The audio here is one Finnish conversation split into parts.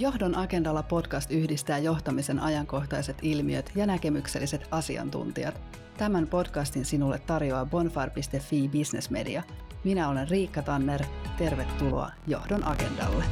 Johdon agendalla podcast yhdistää johtamisen ajankohtaiset ilmiöt ja näkemykselliset asiantuntijat. Tämän podcastin sinulle tarjoaa Business Media. Minä olen Riikka Tanner. Tervetuloa Johdon agendalle.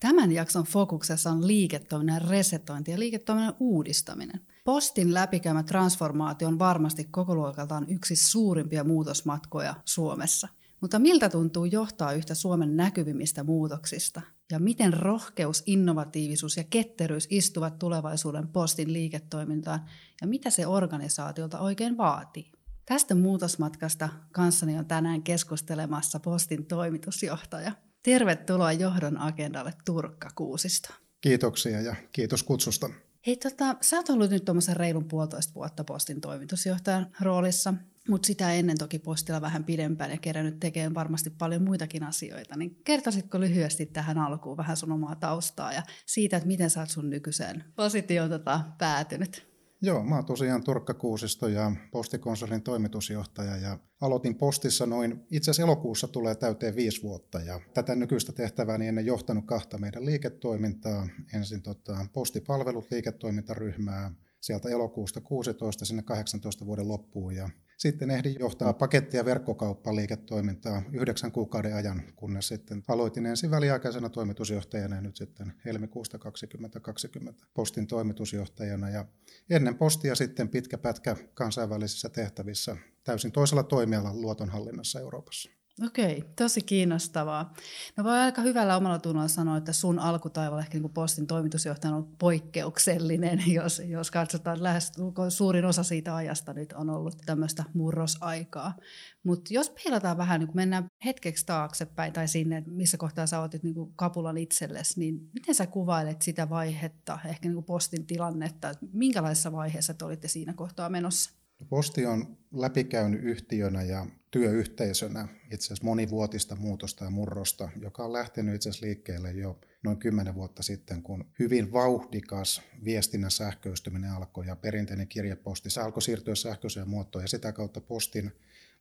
Tämän jakson fokuksessa on liiketoiminnan resetointi ja liiketoiminnan uudistaminen. Postin läpikäymä transformaatio on varmasti koko luokaltaan yksi suurimpia muutosmatkoja Suomessa. Mutta miltä tuntuu johtaa yhtä Suomen näkyvimmistä muutoksista? Ja miten rohkeus, innovatiivisuus ja ketteryys istuvat tulevaisuuden postin liiketoimintaan? Ja mitä se organisaatiolta oikein vaatii? Tästä muutosmatkasta kanssani on tänään keskustelemassa postin toimitusjohtaja. Tervetuloa Johdon agendalle Turkka Kuusisto. Kiitoksia ja kiitos kutsusta. Hei, tota, sä oot ollut nyt tuommoisen reilun puolitoista vuotta postin toimitusjohtajan roolissa, mutta sitä ennen toki postilla vähän pidempään ja kerännyt tekemään varmasti paljon muitakin asioita. Niin kertoisitko lyhyesti tähän alkuun vähän sun omaa taustaa ja siitä, että miten sä oot sun nykyiseen positioon tota, päätynyt? Joo, mä oon tosiaan Turkka Kuusisto ja Postikonsolin toimitusjohtaja ja aloitin postissa noin, itse asiassa elokuussa tulee täyteen viisi vuotta ja tätä nykyistä tehtävää niin ennen johtanut kahta meidän liiketoimintaa. Ensin tota, postipalvelut liiketoimintaryhmää sieltä elokuusta 16 sinne 18 vuoden loppuun ja sitten ehdin johtaa paketti- ja verkkokauppaliiketoimintaa yhdeksän kuukauden ajan, kunnes sitten aloitin ensin väliaikaisena toimitusjohtajana ja nyt sitten helmikuusta 2020 postin toimitusjohtajana. Ja ennen postia sitten pitkä pätkä kansainvälisissä tehtävissä täysin toisella toimialalla luotonhallinnassa Euroopassa. Okei, tosi kiinnostavaa. No voi aika hyvällä omalla tunnolla sanoa, että sun alkutaival ehkä niin postin toimitusjohtaja on poikkeuksellinen, jos, jos katsotaan lähes suurin osa siitä ajasta nyt on ollut tämmöistä murrosaikaa. Mutta jos peilataan vähän, niin kun mennään hetkeksi taaksepäin tai sinne, missä kohtaa sä otit niin kapulan itsellesi, niin miten sä kuvailet sitä vaihetta, ehkä niin postin tilannetta, minkälaisessa vaiheessa te olitte siinä kohtaa menossa? Posti on läpikäynyt yhtiönä ja työyhteisönä itse asiassa monivuotista muutosta ja murrosta, joka on lähtenyt itse asiassa liikkeelle jo noin kymmenen vuotta sitten, kun hyvin vauhdikas viestinnän sähköistyminen alkoi ja perinteinen kirjeposti. Alkoi siirtyä sähköiseen muotoon ja sitä kautta postin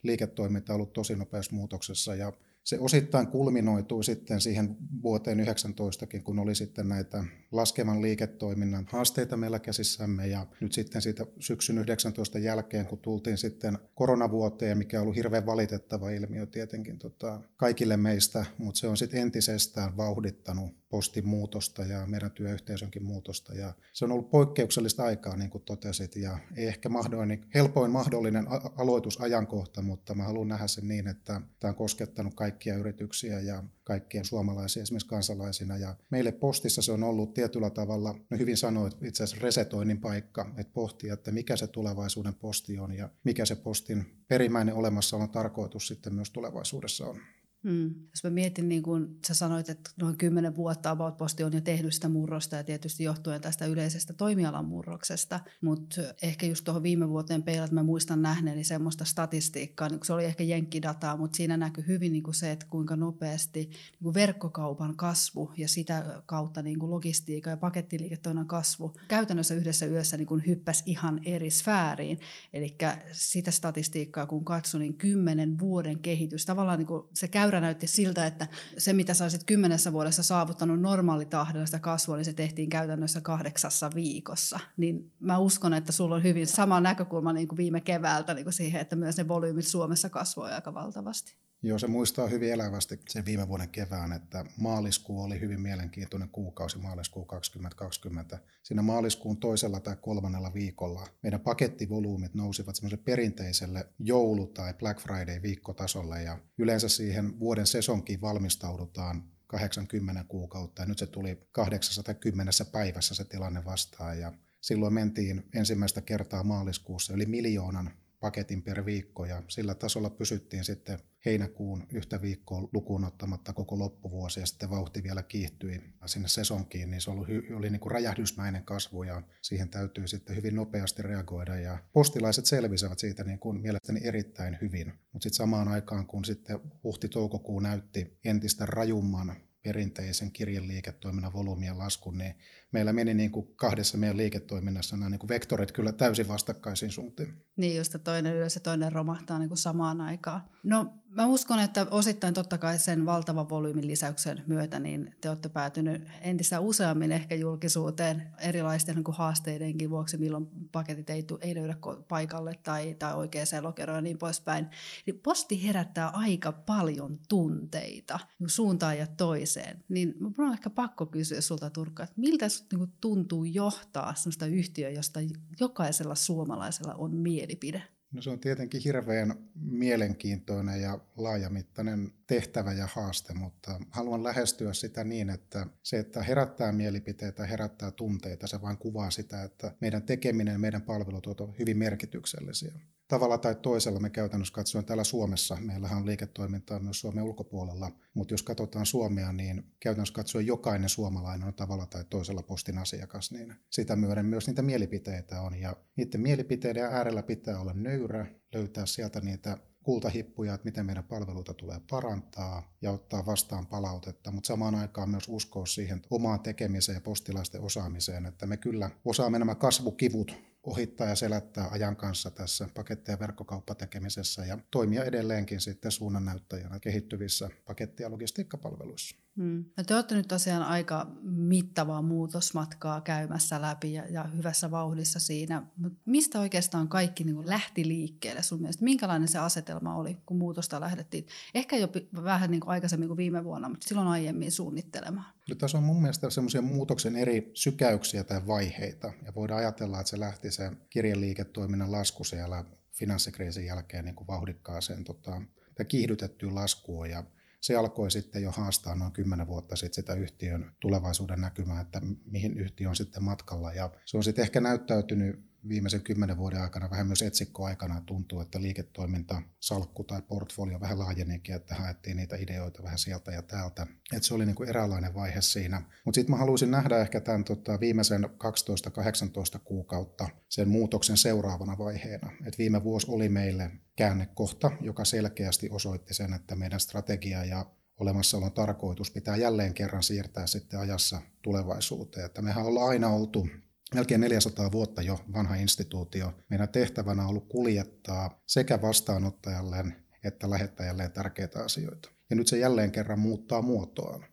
liiketoiminta on ollut tosi nopeassa muutoksessa ja se osittain kulminoitui sitten siihen vuoteen 19, kun oli sitten näitä laskevan liiketoiminnan haasteita meillä käsissämme. Ja nyt sitten siitä syksyn 19 jälkeen, kun tultiin sitten koronavuoteen, mikä on ollut hirveän valitettava ilmiö tietenkin tota, kaikille meistä, mutta se on sitten entisestään vauhdittanut postin muutosta ja meidän työyhteisönkin muutosta. Ja se on ollut poikkeuksellista aikaa, niin kuin totesit ja ei ehkä mahdollinen, helpoin mahdollinen aloitusajankohta, mutta mä haluan nähdä sen niin, että tämä on koskettanut kaikkia yrityksiä ja kaikkien suomalaisia esimerkiksi kansalaisina ja meille postissa se on ollut tietyllä tavalla, no hyvin sanoit, itse asiassa resetoinnin paikka, että pohtia, että mikä se tulevaisuuden posti on ja mikä se postin perimmäinen olemassaolon tarkoitus sitten myös tulevaisuudessa on. Hmm. Jos mä mietin, niin kuin sä sanoit, että noin kymmenen vuotta About Posti on jo tehnyt sitä murrosta ja tietysti johtuen tästä yleisestä toimialan murroksesta, mutta ehkä just tuohon viime vuoteen peilat mä muistan nähneeni semmoista statistiikkaa, niin se oli ehkä jenkkidataa, mutta siinä näkyy hyvin niin kuin se, että kuinka nopeasti niin kuin verkkokaupan kasvu ja sitä kautta niin kuin logistiikan ja pakettiliiketoiminnan kasvu käytännössä yhdessä yössä niin kuin hyppäsi ihan eri sfääriin. Eli sitä statistiikkaa kun katsoin, niin kymmenen vuoden kehitys, tavallaan niin kuin se käy käyrä näytti siltä, että se mitä sä olisit kymmenessä vuodessa saavuttanut normaalitahdella sitä kasvua, niin se tehtiin käytännössä kahdeksassa viikossa. Niin mä uskon, että sulla on hyvin sama näkökulma niin kuin viime keväältä niin kuin siihen, että myös ne volyymit Suomessa kasvoivat aika valtavasti. Joo, se muistaa hyvin elävästi sen viime vuoden kevään, että maaliskuu oli hyvin mielenkiintoinen kuukausi, maaliskuu 2020. Siinä maaliskuun toisella tai kolmannella viikolla meidän pakettivolyymit nousivat semmoiselle perinteiselle joulu- tai Black Friday-viikkotasolle ja yleensä siihen vuoden sesonkiin valmistaudutaan 80 kuukautta ja nyt se tuli 810 päivässä se tilanne vastaan ja silloin mentiin ensimmäistä kertaa maaliskuussa yli miljoonan paketin per viikko ja sillä tasolla pysyttiin sitten heinäkuun yhtä viikkoa lukuun ottamatta koko loppuvuosi ja sitten vauhti vielä kiihtyi sinne sesonkiin, niin se oli, oli niin kuin räjähdysmäinen kasvu ja siihen täytyy sitten hyvin nopeasti reagoida ja postilaiset selvisivät siitä niin kuin mielestäni erittäin hyvin, mutta sitten samaan aikaan kun sitten huhti-toukokuu näytti entistä rajumman perinteisen kirjeliiketoiminnan volyymien laskun, niin meillä meni niin kuin kahdessa meidän liiketoiminnassa nämä niin kuin vektorit kyllä täysin vastakkaisiin suuntiin. Niin, just toinen ylös ja toinen romahtaa niin kuin samaan aikaan. No Mä uskon, että osittain totta kai sen valtavan volyymin lisäyksen myötä niin te olette päätynyt entistä useammin ehkä julkisuuteen erilaisten niin kuin haasteidenkin vuoksi, milloin paketit ei, ei löydä paikalle tai, tai oikeaan lokeroon ja niin poispäin. Niin posti herättää aika paljon tunteita niin suuntaan ja toiseen. Niin mun on ehkä pakko kysyä sulta Turkka, että miltä niin tuntuu johtaa sellaista yhtiöä, josta jokaisella suomalaisella on mielipide? No se on tietenkin hirveän mielenkiintoinen ja laajamittainen tehtävä ja haaste, mutta haluan lähestyä sitä niin, että se, että herättää mielipiteitä, herättää tunteita, se vain kuvaa sitä, että meidän tekeminen ja meidän palvelut ovat hyvin merkityksellisiä tavalla tai toisella me käytännössä katsoen täällä Suomessa, meillähän on liiketoimintaa myös Suomen ulkopuolella, mutta jos katsotaan Suomea, niin käytännössä katsoen jokainen suomalainen on tavalla tai toisella postin asiakas, niin sitä myöden myös niitä mielipiteitä on. Ja niiden mielipiteiden äärellä pitää olla nöyrä, löytää sieltä niitä kultahippuja, että miten meidän palveluita tulee parantaa ja ottaa vastaan palautetta, mutta samaan aikaan myös uskoa siihen omaan tekemiseen ja postilaisten osaamiseen, että me kyllä osaamme nämä kasvukivut ohittaa ja selättää ajan kanssa tässä paketti- ja verkkokauppatekemisessä ja toimia edelleenkin sitten suunnannäyttäjänä kehittyvissä paketti- ja logistiikkapalveluissa. Hmm. No te olette nyt tosiaan aika mittavaa muutosmatkaa käymässä läpi ja, ja hyvässä vauhdissa siinä. Mutta mistä oikeastaan kaikki niin lähti liikkeelle sun mielestä? Minkälainen se asetelma oli, kun muutosta lähdettiin? Ehkä jo vähän niin kuin aikaisemmin kuin viime vuonna, mutta silloin aiemmin suunnittelemaan. Kyllä tässä on mun mielestä semmoisia muutoksen eri sykäyksiä tai vaiheita. Ja voidaan ajatella, että se lähti se kirjeliiketoiminnan lasku siellä finanssikriisin jälkeen niin kuin vauhdikkaaseen tota, kiihdytettyyn laskuun. Ja se alkoi sitten jo haastaa noin kymmenen vuotta sitten sitä yhtiön tulevaisuuden näkymää, että mihin yhtiö on sitten matkalla. Ja se on sitten ehkä näyttäytynyt viimeisen kymmenen vuoden aikana vähän myös etsikkoaikana tuntuu, että liiketoiminta, salkku tai portfolio vähän laajenikin, että haettiin niitä ideoita vähän sieltä ja täältä. Että se oli niin kuin eräänlainen vaihe siinä. Mutta sitten mä haluaisin nähdä ehkä tämän tota, viimeisen 12-18 kuukautta sen muutoksen seuraavana vaiheena. Et viime vuosi oli meille käännekohta, joka selkeästi osoitti sen, että meidän strategia ja olemassaolon tarkoitus pitää jälleen kerran siirtää sitten ajassa tulevaisuuteen. Että mehän ollaan aina oltu melkein 400 vuotta jo vanha instituutio. Meidän tehtävänä on ollut kuljettaa sekä vastaanottajalle että lähettäjälle tärkeitä asioita. Ja nyt se jälleen kerran muuttaa muotoaan.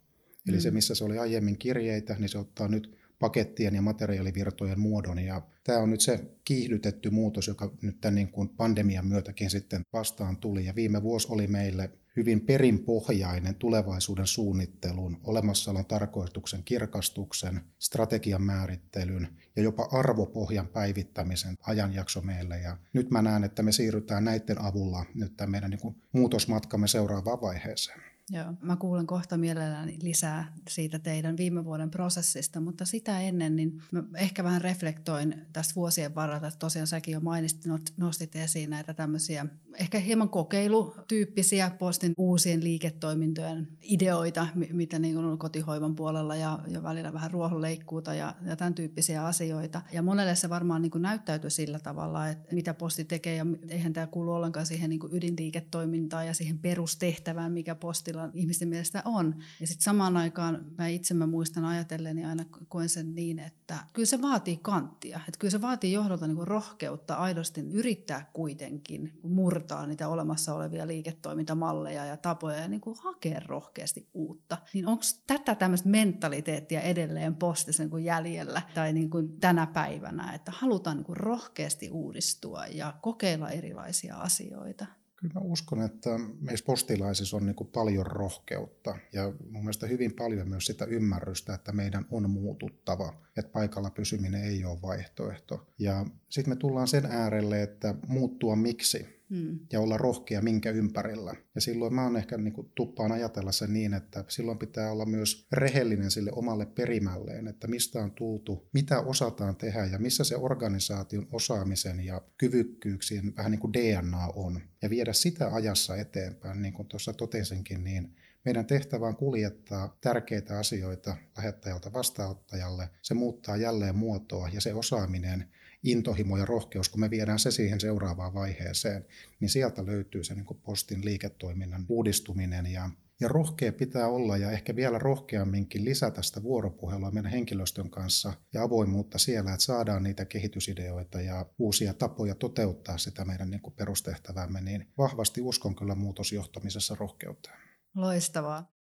Eli mm. se, missä se oli aiemmin kirjeitä, niin se ottaa nyt pakettien ja materiaalivirtojen muodon. Ja tämä on nyt se kiihdytetty muutos, joka nyt tämän niin kuin pandemian myötäkin sitten vastaan tuli. Ja viime vuosi oli meille hyvin perinpohjainen tulevaisuuden suunnittelun, olemassaolon tarkoituksen kirkastuksen, strategian määrittelyn ja jopa arvopohjan päivittämisen ajanjakso meille. Ja nyt mä näen, että me siirrytään näiden avulla nyt tämän meidän niin kuin muutosmatkamme seuraavaan vaiheeseen. Joo, mä kuulen kohta mielelläni lisää siitä teidän viime vuoden prosessista, mutta sitä ennen niin mä ehkä vähän reflektoin tästä vuosien varrella, että tosiaan säkin jo mainitsit, nostit esiin näitä tämmöisiä ehkä hieman kokeilutyyppisiä postin uusien liiketoimintojen ideoita, mitä niin on kotihoivan puolella ja, ja välillä vähän ruohonleikkuuta ja, ja tämän tyyppisiä asioita. Ja monelle se varmaan niin näyttäytyy sillä tavalla, että mitä posti tekee ja eihän tämä kuulu ollenkaan siihen niin ydinliiketoimintaan ja siihen perustehtävään, mikä postilla tavallaan ihmisten mielestä on. Ja sitten samaan aikaan mä itse mä muistan ajatelleni aina koen sen niin, että kyllä se vaatii kanttia. Että kyllä se vaatii johdolta niin rohkeutta aidosti yrittää kuitenkin murtaa niitä olemassa olevia liiketoimintamalleja ja tapoja ja niin hakea rohkeasti uutta. Niin onko tätä tämmöistä mentaliteettia edelleen postissa niin jäljellä tai niin kuin tänä päivänä, että halutaan niin rohkeasti uudistua ja kokeilla erilaisia asioita? Kyllä mä uskon, että meissä postilaisissa on niin paljon rohkeutta ja mun mielestä hyvin paljon myös sitä ymmärrystä, että meidän on muututtava, että paikalla pysyminen ei ole vaihtoehto. Ja sitten me tullaan sen äärelle, että muuttua miksi hmm. ja olla rohkea minkä ympärillä. Ja silloin mä oon ehkä niin kuin, tuppaan ajatella sen niin, että silloin pitää olla myös rehellinen sille omalle perimälleen, että mistä on tultu, mitä osataan tehdä ja missä se organisaation osaamisen ja kyvykkyyksien vähän niin kuin DNA on. Ja viedä sitä ajassa eteenpäin, niin kuin tuossa totesinkin, niin meidän tehtävä on kuljettaa tärkeitä asioita lähettäjältä vastaanottajalle. Se muuttaa jälleen muotoa ja se osaaminen intohimo ja rohkeus, kun me viedään se siihen seuraavaan vaiheeseen, niin sieltä löytyy se niin kuin postin liiketoiminnan uudistuminen ja Ja rohkea pitää olla ja ehkä vielä rohkeamminkin lisätä sitä vuoropuhelua meidän henkilöstön kanssa ja avoimuutta siellä, että saadaan niitä kehitysideoita ja uusia tapoja toteuttaa sitä meidän niin perustehtävämme, niin vahvasti uskon kyllä muutosjohtamisessa rohkeuteen. Loistavaa.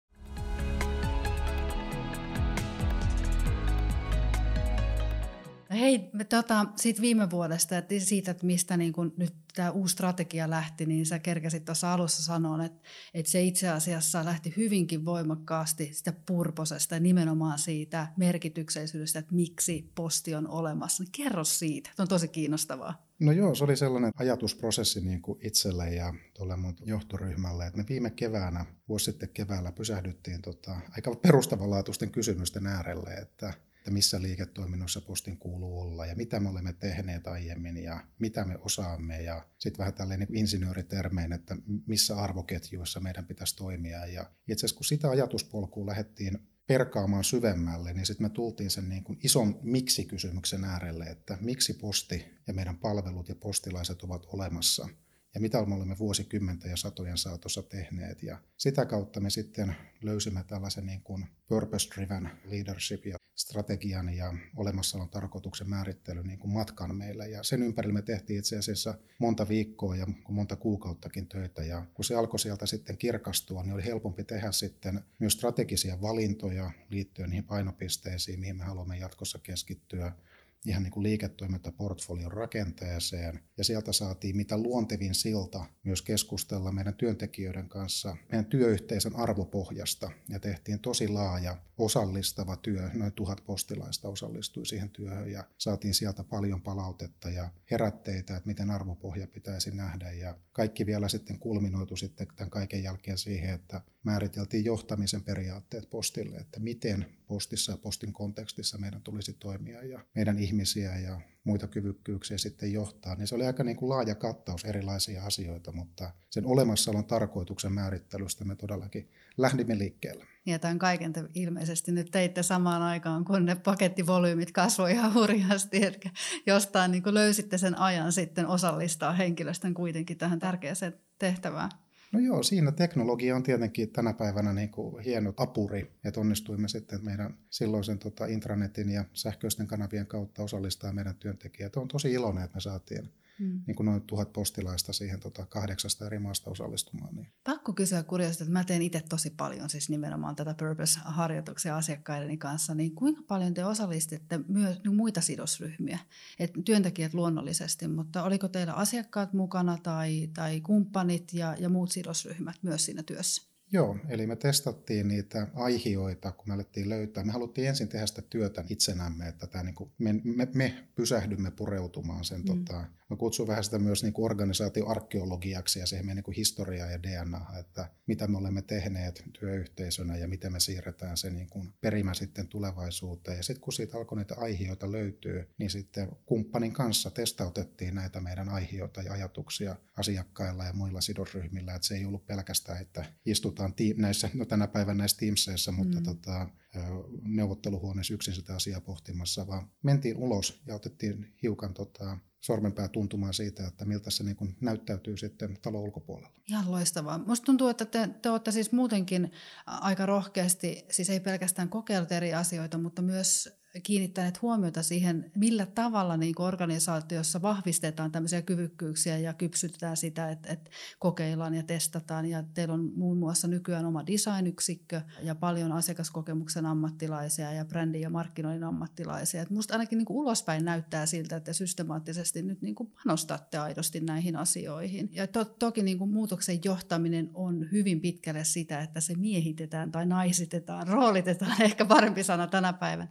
Hei, me tota, siitä viime vuodesta, että siitä, että mistä niin kun nyt tämä uusi strategia lähti, niin sä kerkäsit tuossa alussa sanoa, että, että se itse asiassa lähti hyvinkin voimakkaasti sitä purposesta nimenomaan siitä merkityksellisyydestä, että miksi posti on olemassa. Niin kerro siitä, se on tosi kiinnostavaa. No joo, se oli sellainen ajatusprosessi niin kuin itselle ja tuolle mun johtoryhmälle, että me viime keväänä, vuosi sitten keväällä pysähdyttiin tota, aika perustavanlaatuisten kysymysten äärelle, että että missä liiketoiminnossa postin kuuluu olla ja mitä me olemme tehneet aiemmin ja mitä me osaamme ja sitten vähän tällainen niin insinööritermein, että missä arvoketjuissa meidän pitäisi toimia. Ja itse asiassa kun sitä ajatuspolkua lähdettiin perkaamaan syvemmälle, niin sitten me tultiin sen niin kuin ison miksi-kysymyksen äärelle, että miksi posti ja meidän palvelut ja postilaiset ovat olemassa – ja mitä me olemme vuosikymmenten ja satojen saatossa tehneet. Ja sitä kautta me sitten löysimme tällaisen niin kuin purpose-driven leadership ja strategian ja olemassaolon tarkoituksen määrittely niin kuin matkan meille. Ja sen ympärillä me tehtiin itse asiassa monta viikkoa ja monta kuukauttakin töitä. Ja kun se alkoi sieltä sitten kirkastua, niin oli helpompi tehdä sitten myös strategisia valintoja liittyen niihin painopisteisiin, mihin me haluamme jatkossa keskittyä ihan niin kuin liiketoimintaportfolion rakenteeseen. Ja sieltä saatiin mitä luontevin silta myös keskustella meidän työntekijöiden kanssa meidän työyhteisön arvopohjasta. Ja tehtiin tosi laaja osallistava työ. Noin tuhat postilaista osallistui siihen työhön ja saatiin sieltä paljon palautetta ja herätteitä, että miten arvopohja pitäisi nähdä. Ja kaikki vielä sitten kulminoitu sitten tämän kaiken jälkeen siihen, että määriteltiin johtamisen periaatteet postille, että miten postissa ja postin kontekstissa meidän tulisi toimia ja meidän ihmisiä ja muita kyvykkyyksiä sitten johtaa, niin se oli aika niin kuin laaja kattaus erilaisia asioita, mutta sen olemassaolon tarkoituksen määrittelystä me todellakin lähdimme liikkeelle. Ja tämän kaiken te ilmeisesti nyt teitte samaan aikaan, kun ne pakettivolyymit kasvoivat ihan hurjasti, eli jostain niin löysitte sen ajan sitten osallistaa henkilöstön kuitenkin tähän tärkeäseen tehtävään. No joo, siinä teknologia on tietenkin tänä päivänä niin kuin hieno apuri, että onnistuimme sitten meidän silloisen tota, intranetin ja sähköisten kanavien kautta osallistaa meidän työntekijät. On tosi iloinen, että me saatiin mm. niin kuin noin tuhat postilaista siihen tota, kahdeksasta eri maasta osallistumaan. Niin. Pakko kysyä kurjasti, että mä teen itse tosi paljon siis nimenomaan tätä Purpose-harjoituksia asiakkaideni kanssa, niin kuinka paljon te osallistitte myös niin muita sidosryhmiä? Et työntekijät luonnollisesti, mutta oliko teillä asiakkaat mukana tai, tai kumppanit ja, ja muut sidosryhmät myös siinä työssä? Joo, eli me testattiin niitä aihioita, kun me alettiin löytää. Me haluttiin ensin tehdä sitä työtä itsenämme, että tämä niin kuin me, me, me pysähdymme pureutumaan sen. Mm. Tota, mä kutsun vähän sitä myös niin kuin organisaatioarkeologiaksi ja siihen meidän niin historiaa ja DNA, että mitä me olemme tehneet työyhteisönä ja miten me siirretään se niin kuin perimä sitten tulevaisuuteen. Ja sitten kun siitä alkoi niitä aihioita löytyy, niin sitten kumppanin kanssa testautettiin näitä meidän aihioita ja ajatuksia asiakkailla ja muilla sidosryhmillä, että se ei ollut pelkästään, että istutaan puhutaan näissä, no tänä päivänä näissä Teamseissa, mutta mm. tota, neuvotteluhuoneessa yksin sitä asiaa pohtimassa, vaan mentiin ulos ja otettiin hiukan tota, sormenpää tuntumaan siitä, että miltä se niin kuin näyttäytyy sitten talon ulkopuolella. Ihan loistavaa. Musta tuntuu, että te, te olette siis muutenkin aika rohkeasti, siis ei pelkästään kokeillut eri asioita, mutta myös kiinnittäneet huomiota siihen, millä tavalla niin organisaatiossa vahvistetaan tämmöisiä kyvykkyyksiä ja kypsytetään sitä, että, että kokeillaan ja testataan. Ja teillä on muun muassa nykyään oma designyksikkö ja paljon asiakaskokemuksen ammattilaisia ja brändin ja markkinoinnin ammattilaisia. Et musta ainakin niin ulospäin näyttää siltä, että systemaattisesti nyt niin panostatte aidosti näihin asioihin. Ja to, toki niin muutoksen johtaminen on hyvin pitkälle sitä, että se miehitetään tai naisitetaan, roolitetaan, ehkä parempi sana tänä päivänä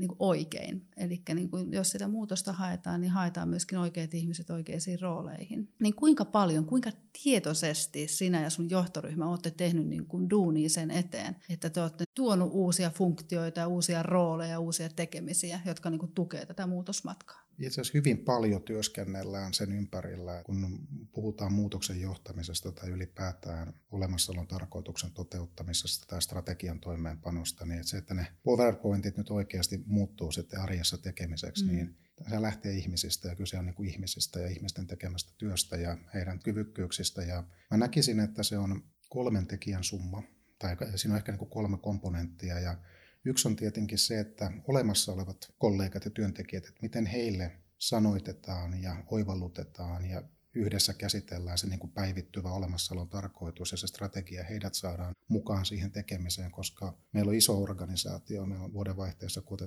niin kuin oikein. Eli niin jos sitä muutosta haetaan, niin haetaan myöskin oikeat ihmiset oikeisiin rooleihin. Niin kuinka paljon, kuinka tietoisesti sinä ja sun johtoryhmä olette tehnyt niin kuin duunia sen eteen, että te olette tuonut uusia funktioita, uusia rooleja, uusia tekemisiä, jotka niin kuin tätä muutosmatkaa? Itse asiassa hyvin paljon työskennellään sen ympärillä, kun puhutaan muutoksen johtamisesta tai ylipäätään olemassaolon tarkoituksen toteuttamisesta tai strategian toimeenpanosta, niin se, että ne PowerPointit nyt oikeasti muuttuu sitten arjessa tekemiseksi, mm. niin se lähtee ihmisistä ja kyse on niin kuin ihmisistä ja ihmisten tekemästä työstä ja heidän kyvykkyyksistä. Ja mä näkisin, että se on kolmen tekijän summa tai siinä on ehkä niin kuin kolme komponenttia. Ja yksi on tietenkin se, että olemassa olevat kollegat ja työntekijät, että miten heille sanoitetaan ja oivallutetaan ja yhdessä käsitellään se niin kuin päivittyvä olemassaolon tarkoitus ja se strategia, heidät saadaan mukaan siihen tekemiseen, koska meillä on iso organisaatio, me on vuodenvaihteessa, kun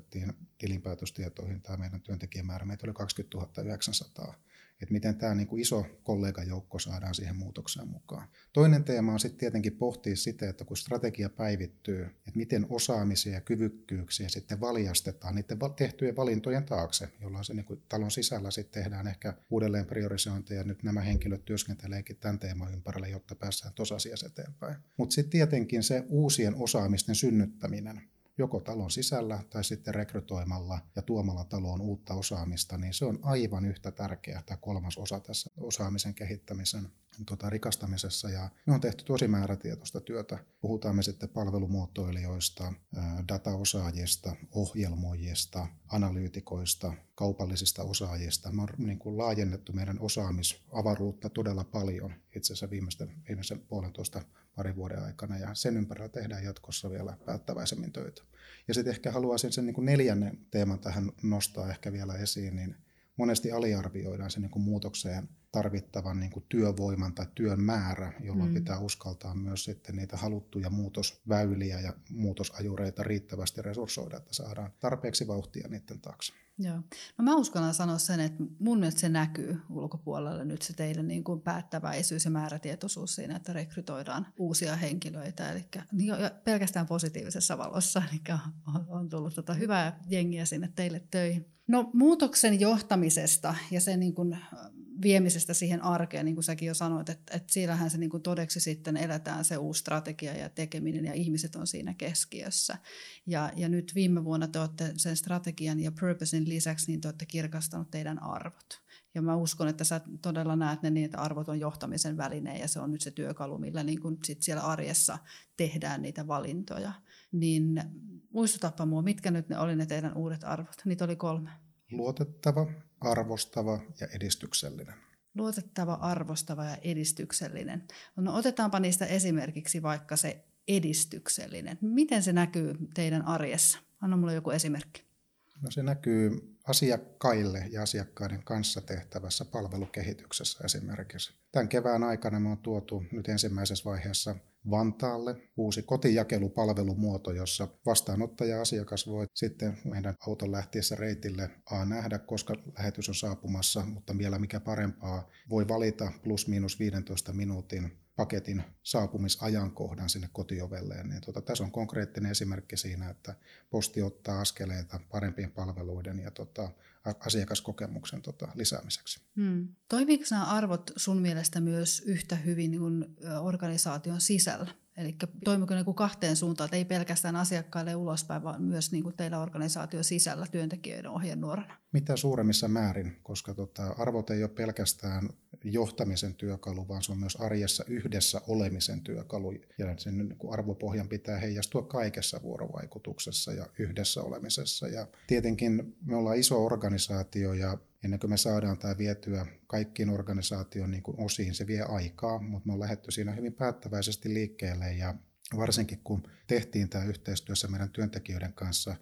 tilinpäätöstietoihin tämä meidän työntekijämäärä, meitä oli 20 900 että miten tämä niin kuin iso kollegajoukko saadaan siihen muutokseen mukaan. Toinen teema on sitten tietenkin pohtia sitä, että kun strategia päivittyy, että miten osaamisia ja kyvykkyyksiä sitten valjastetaan niiden tehtyjen valintojen taakse, jolloin se niin kuin talon sisällä sitten tehdään ehkä uudelleen priorisointeja, nyt nämä henkilöt työskenteleekin tämän teeman ympärillä, jotta päästään tosiasiassa eteenpäin. Mutta sitten tietenkin se uusien osaamisten synnyttäminen, joko talon sisällä tai sitten rekrytoimalla ja tuomalla taloon uutta osaamista, niin se on aivan yhtä tärkeä tämä kolmas osa tässä osaamisen kehittämisen tota, rikastamisessa. Ja me on tehty tosi määrätietoista työtä. Puhutaan me sitten palvelumuotoilijoista, dataosaajista, ohjelmoijista, analyytikoista, kaupallisista osaajista. Me on niin kuin laajennettu meidän osaamisavaruutta todella paljon itse asiassa viimeisten, viimeisen puolentoista parin vuoden aikana ja sen ympärillä tehdään jatkossa vielä päättäväisemmin töitä. Ja sitten ehkä haluaisin sen niin kuin neljännen teeman tähän nostaa ehkä vielä esiin, niin monesti aliarvioidaan sen niin kuin muutokseen tarvittavan niin kuin työvoiman tai työn määrä, jolloin mm. pitää uskaltaa myös sitten niitä haluttuja muutosväyliä ja muutosajureita riittävästi resurssoida, että saadaan tarpeeksi vauhtia niiden taakse. Joo. No mä uskallan sanoa sen, että mun mielestä se näkyy ulkopuolella nyt se teidän niin kuin päättäväisyys ja määrätietoisuus siinä, että rekrytoidaan uusia henkilöitä. Eli niin pelkästään positiivisessa valossa, eli on, on tullut tota hyvää jengiä sinne teille töihin. No muutoksen johtamisesta ja sen niin kuin viemisestä siihen arkeen, niin kuin säkin jo sanoit, että, että siellähän se niin kuin todeksi sitten eletään se uusi strategia ja tekeminen ja ihmiset on siinä keskiössä. Ja, ja nyt viime vuonna te olette sen strategian ja purposein lisäksi, niin te olette kirkastanut teidän arvot. Ja mä uskon, että sä todella näet ne niin, että arvot on johtamisen väline ja se on nyt se työkalu, millä niin kun sit siellä arjessa tehdään niitä valintoja. Niin muistutapa mua, mitkä nyt ne oli ne teidän uudet arvot? Niitä oli kolme. Luotettava, arvostava ja edistyksellinen. Luotettava, arvostava ja edistyksellinen. No otetaanpa niistä esimerkiksi vaikka se edistyksellinen. Miten se näkyy teidän arjessa? Anna mulle joku esimerkki. No se näkyy asiakkaille ja asiakkaiden kanssa tehtävässä palvelukehityksessä esimerkiksi. Tämän kevään aikana me on tuotu nyt ensimmäisessä vaiheessa Vantaalle uusi kotijakelupalvelumuoto, jossa vastaanottaja-asiakas voi sitten meidän auton lähtiessä reitille A nähdä, koska lähetys on saapumassa, mutta vielä mikä parempaa, voi valita plus miinus 15 minuutin paketin saapumisajankohdan sinne kotiovelleen. Niin tuota, tässä on konkreettinen esimerkki siinä, että posti ottaa askeleita parempien palveluiden ja tota, asiakaskokemuksen tota, lisäämiseksi. Hmm. Toimiiko nämä arvot sun mielestä myös yhtä hyvin niin kuin organisaation sisällä? Eli toimiko ne kuin kahteen suuntaan, että ei pelkästään asiakkaille ulospäin, vaan myös niin kuin teillä organisaation sisällä työntekijöiden ohjenuorana? Mitä suuremmissa määrin, koska tota, arvot ei ole pelkästään johtamisen työkalu, vaan se on myös arjessa yhdessä olemisen työkalu. Ja sen niin arvopohjan pitää heijastua kaikessa vuorovaikutuksessa ja yhdessä olemisessa. Ja tietenkin me ollaan iso organisaatio ja ennen kuin me saadaan tämä vietyä kaikkiin organisaation niin kuin osiin, se vie aikaa, mutta me on lähdetty siinä hyvin päättäväisesti liikkeelle ja varsinkin kun tehtiin tämä yhteistyössä meidän työntekijöiden kanssa,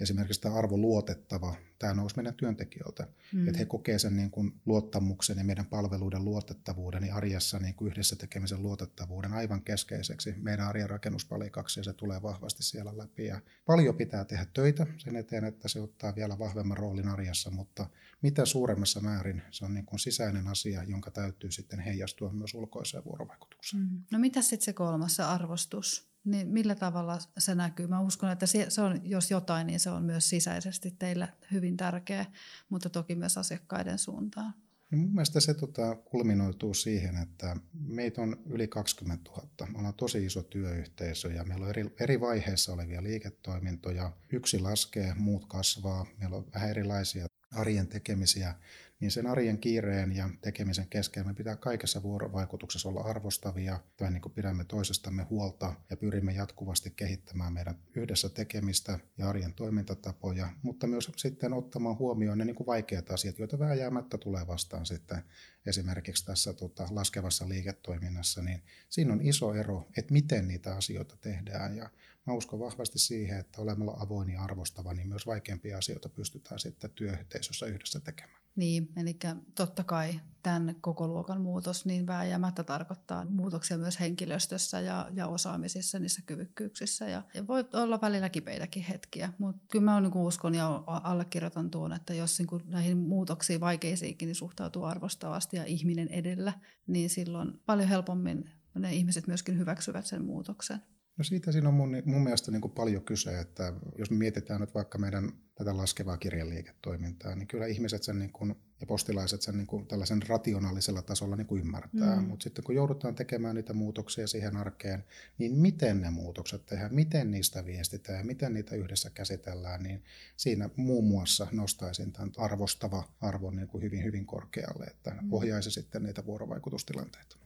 esimerkiksi tämä arvo luotettava, tämä nousi meidän työntekijöiltä, mm. että he kokee sen niin kuin luottamuksen ja meidän palveluiden luotettavuuden ja arjessa niin kuin yhdessä tekemisen luotettavuuden aivan keskeiseksi meidän arjen rakennuspalikaksi ja se tulee vahvasti siellä läpi. Ja paljon pitää tehdä töitä sen eteen, että se ottaa vielä vahvemman roolin arjessa, mutta mitä suuremmassa määrin se on niin kuin sisäinen asia, jonka täytyy sitten heijastua myös ulkoiseen vuorovaikutukseen. Mm. No mitä sitten se kolmas, se arvostus? Niin millä tavalla se näkyy? Mä uskon, että se on, jos jotain, niin se on myös sisäisesti teillä hyvin tärkeä, mutta toki myös asiakkaiden suuntaan. No mun mielestä se tota, kulminoituu siihen, että meitä on yli 20 000. Me ollaan tosi iso työyhteisö ja meillä on eri, eri vaiheissa olevia liiketoimintoja. Yksi laskee, muut kasvaa. Meillä on vähän erilaisia arjen tekemisiä niin sen arjen kiireen ja tekemisen keskellä me pitää kaikessa vuorovaikutuksessa olla arvostavia, tai niin kuin pidämme toisestamme huolta ja pyrimme jatkuvasti kehittämään meidän yhdessä tekemistä ja arjen toimintatapoja, mutta myös sitten ottamaan huomioon ne niin kuin vaikeat asiat, joita vääjäämättä tulee vastaan sitten esimerkiksi tässä tota, laskevassa liiketoiminnassa, niin siinä on iso ero, että miten niitä asioita tehdään ja mä uskon vahvasti siihen, että olemalla avoin ja arvostava, niin myös vaikeampia asioita pystytään sitten työyhteisössä yhdessä tekemään. Niin, eli totta kai tämän koko luokan muutos niin vääjäämättä tarkoittaa muutoksia myös henkilöstössä ja, ja osaamisissa, niissä kyvykkyyksissä. Ja, ja voi olla välillä kipeitäkin hetkiä, mutta kyllä mä niin uskon ja allekirjoitan tuon, että jos niin kuin näihin muutoksiin vaikeisiinkin niin suhtautuu arvostavasti ja ihminen edellä, niin silloin paljon helpommin ne ihmiset myöskin hyväksyvät sen muutoksen. No siitä siinä on mun, mun mielestä niin kuin paljon kyse, että jos me mietitään nyt vaikka meidän tätä laskevaa kirjaliiketoimintaa, niin kyllä ihmiset sen niin kuin, ja postilaiset sen niin kuin tällaisen rationaalisella tasolla niin kuin ymmärtää. Mm. Mutta sitten kun joudutaan tekemään niitä muutoksia siihen arkeen, niin miten ne muutokset tehdään, miten niistä viestitään ja miten niitä yhdessä käsitellään, niin siinä muun muassa nostaisin tämän arvostava arvon niin kuin hyvin, hyvin korkealle, että mm. ohjaisi sitten niitä vuorovaikutustilanteita.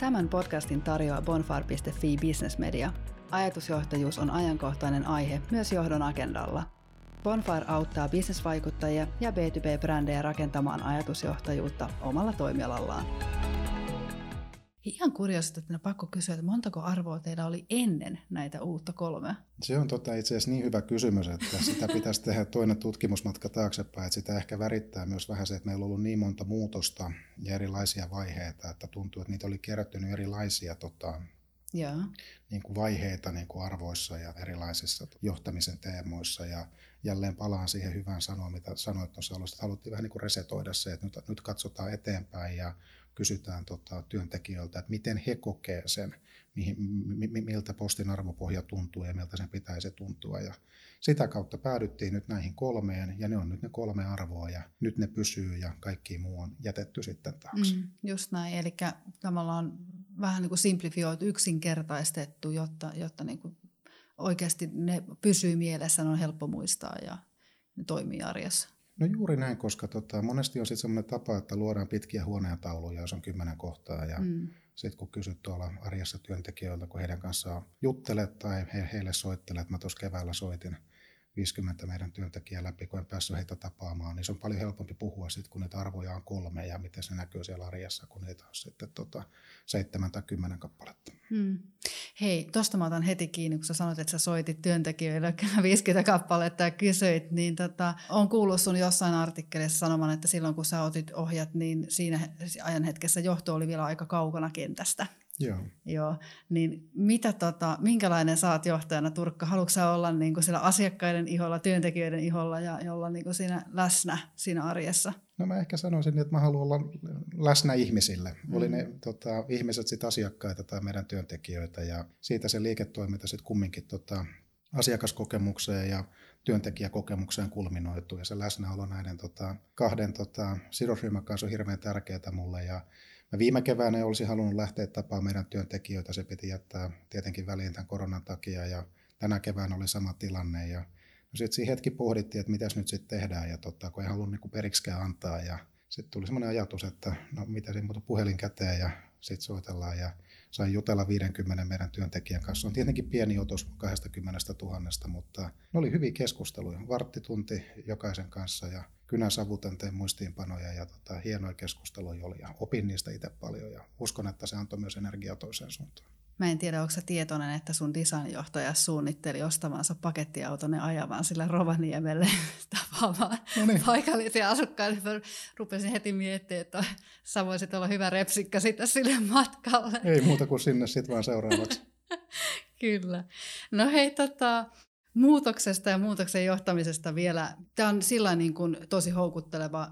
Tämän podcastin tarjoaa bonfar.fi Business Media. Ajatusjohtajuus on ajankohtainen aihe myös johdon agendalla. Bonfire auttaa bisnesvaikuttajia ja B2B-brändejä rakentamaan ajatusjohtajuutta omalla toimialallaan. Ihan kurioista, että pakko kysyä, että montako arvoa teillä oli ennen näitä uutta kolmea? Se on tota itse asiassa niin hyvä kysymys, että sitä pitäisi tehdä toinen tutkimusmatka taaksepäin. Että sitä ehkä värittää myös vähän se, että meillä on ollut niin monta muutosta ja erilaisia vaiheita, että tuntuu, että niitä oli kerättynyt erilaisia tota, ja. Niin kuin vaiheita niin kuin arvoissa ja erilaisissa johtamisen teemoissa. Ja jälleen palaan siihen hyvään sanoa, mitä sanoit tuossa alussa, että haluttiin vähän niin kuin resetoida se, että nyt, nyt katsotaan eteenpäin ja kysytään tota, työntekijöiltä, että miten he kokee sen, mihin, miltä postin arvopohja tuntuu ja miltä sen pitäisi tuntua. Ja sitä kautta päädyttiin nyt näihin kolmeen ja ne on nyt ne kolme arvoa ja nyt ne pysyy ja kaikki muu on jätetty sitten taakse. Mm, just näin, eli tavallaan vähän niin kuin simplifioitu, yksinkertaistettu, jotta, jotta niin kuin oikeasti ne pysyy mielessä, ne on helppo muistaa ja ne toimii arjessa. No juuri näin, koska tota, monesti on sitten semmoinen tapa, että luodaan pitkiä huoneentauluja, jos on kymmenen kohtaa. Ja mm. sitten kun kysyt tuolla arjessa työntekijöiltä, kun heidän kanssaan juttelet tai he, heille soittelet, että mä tuossa keväällä soitin 50 meidän työntekijää läpi, kun en päässyt heitä tapaamaan, niin se on paljon helpompi puhua sitten, kun niitä arvoja on kolme ja miten se näkyy siellä arjessa, kun niitä on sitten tota, seitsemän tai kymmenen kappaletta. Hmm. Hei, tuosta mä otan heti kiinni, kun sä sanoit, että sä soitit työntekijöille 50 kappaletta ja kysyit, niin tota, on kuullut sun jossain artikkelissa sanoman, että silloin kun sä otit ohjat, niin siinä ajan hetkessä johto oli vielä aika kaukana kentästä. Joo. Joo. Niin mitä tota, minkälainen saat johtajana Turkka? Haluatko sä olla niin kuin siellä asiakkaiden iholla, työntekijöiden iholla ja olla niin kuin siinä läsnä siinä arjessa? No mä ehkä sanoisin, että mä haluan olla läsnä ihmisille. Mm. Oli ne tota, ihmiset sitten asiakkaita tai meidän työntekijöitä ja siitä se liiketoiminta sitten kumminkin tota, asiakaskokemukseen ja työntekijäkokemukseen kulminoituu ja se läsnäolo näiden tota, kahden tota, sidosryhmän kanssa on hirveän tärkeää mulle ja Mä viime keväänä olisin halunnut lähteä tapaamaan meidän työntekijöitä, se piti jättää tietenkin väliin tämän koronan takia ja tänä keväänä oli sama tilanne. Ja no sitten siinä hetki pohdittiin, että mitäs nyt sitten tehdään. Ja totta, kun ei halunnut niin periksikään antaa. Ja sitten tuli semmoinen ajatus, että no mitä se muuta puhelin käteen ja sitten soitellaan. Ja sain jutella 50 meidän työntekijän kanssa. On tietenkin pieni otos 20 000, mutta ne oli hyviä keskusteluja. Varttitunti jokaisen kanssa ja tein muistiinpanoja ja tota, hienoja keskusteluja oli ja opin niistä itse paljon ja uskon, että se antoi myös energiaa toiseen suuntaan. Mä en tiedä, onko sä tietoinen, että sun designjohtaja suunnitteli ostavansa pakettiauton ja ajavan sillä Rovaniemelle tapaamaan no niin. paikallisia asukkaita. Mä rupesin heti miettimään, että sä voisit olla hyvä repsikka sitten sille matkalle. Ei muuta kuin sinne sitten vaan seuraavaksi. Kyllä. No hei, tota, muutoksesta ja muutoksen johtamisesta vielä. Tämä on sillä niin kuin tosi houkutteleva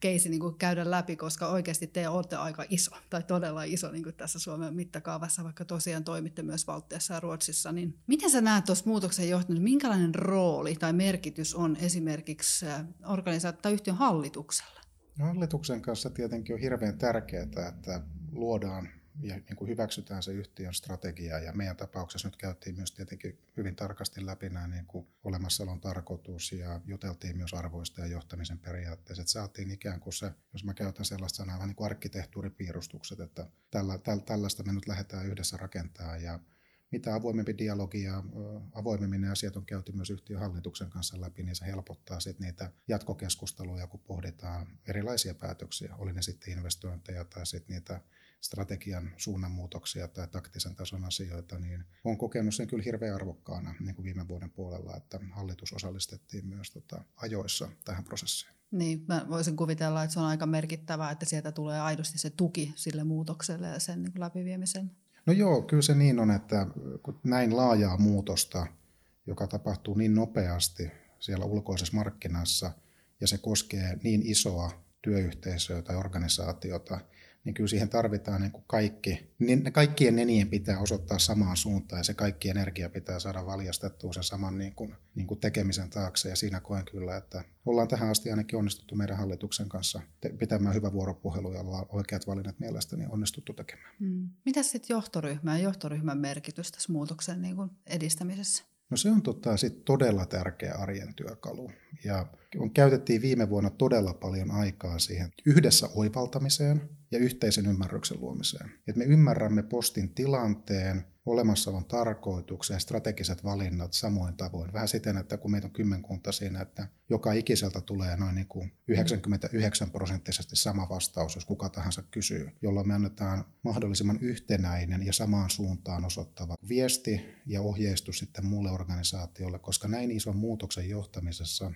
keisi niin kuin käydä läpi, koska oikeasti te olette aika iso tai todella iso niin kuin tässä Suomen mittakaavassa, vaikka tosiaan toimitte myös Valttiassa ja Ruotsissa. Niin miten sä näet tuossa muutoksen johtamisen, minkälainen rooli tai merkitys on esimerkiksi organisaatio tai yhtiön hallituksella? No, hallituksen kanssa tietenkin on hirveän tärkeää, että luodaan ja niin kuin hyväksytään se yhtiön strategia. Ja meidän tapauksessa nyt käytiin myös tietenkin hyvin tarkasti läpi nämä niin kuin olemassaolon tarkoitus ja juteltiin myös arvoista ja johtamisen periaatteessa. Että saatiin ikään kuin se, jos mä käytän sellaista sanaa, vähän niin kuin arkkitehtuuripiirustukset, että tällä, tällä, tällaista me nyt lähdetään yhdessä rakentaa ja mitä avoimempi dialogi ja avoimemmin ne asiat on käyty myös yhtiön hallituksen kanssa läpi, niin se helpottaa sitten niitä jatkokeskusteluja, kun pohditaan erilaisia päätöksiä, oli ne sitten investointeja tai sitten niitä strategian suunnanmuutoksia tai taktisen tason asioita, niin olen kokenut sen kyllä hirveän arvokkaana niin kuin viime vuoden puolella, että hallitus osallistettiin myös tota, ajoissa tähän prosessiin. Niin, mä voisin kuvitella, että se on aika merkittävää, että sieltä tulee aidosti se tuki sille muutokselle ja sen niin läpiviemiselle. No joo, kyllä se niin on, että kun näin laajaa muutosta, joka tapahtuu niin nopeasti siellä ulkoisessa markkinassa, ja se koskee niin isoa työyhteisöä tai organisaatiota, niin kyllä siihen tarvitaan niin kuin kaikki, niin kaikkien nenien pitää osoittaa samaan suuntaan ja se kaikki energia pitää saada valjastettua sen saman niin kuin, niin kuin tekemisen taakse ja siinä koen kyllä, että ollaan tähän asti ainakin onnistuttu meidän hallituksen kanssa pitämään hyvä vuoropuhelu ja ollaan oikeat valinnat mielestäni onnistuttu tekemään. Hmm. Mitä sitten johtoryhmä ja johtoryhmän merkitys tässä muutoksen niin kuin edistämisessä? No se on tota, sit todella tärkeä arjen työkalu ja käytettiin viime vuonna todella paljon aikaa siihen yhdessä oivaltamiseen ja yhteisen ymmärryksen luomiseen. Et me ymmärrämme postin tilanteen, olemassaolon tarkoituksen strategiset valinnat samoin tavoin. Vähän siten, että kun meitä on kymmenkunta siinä, että joka ikiseltä tulee noin niin kuin 99 prosenttisesti sama vastaus, jos kuka tahansa kysyy, jolloin me annetaan mahdollisimman yhtenäinen ja samaan suuntaan osoittava viesti ja ohjeistus sitten muulle organisaatiolle, koska näin ison muutoksen johtamisessa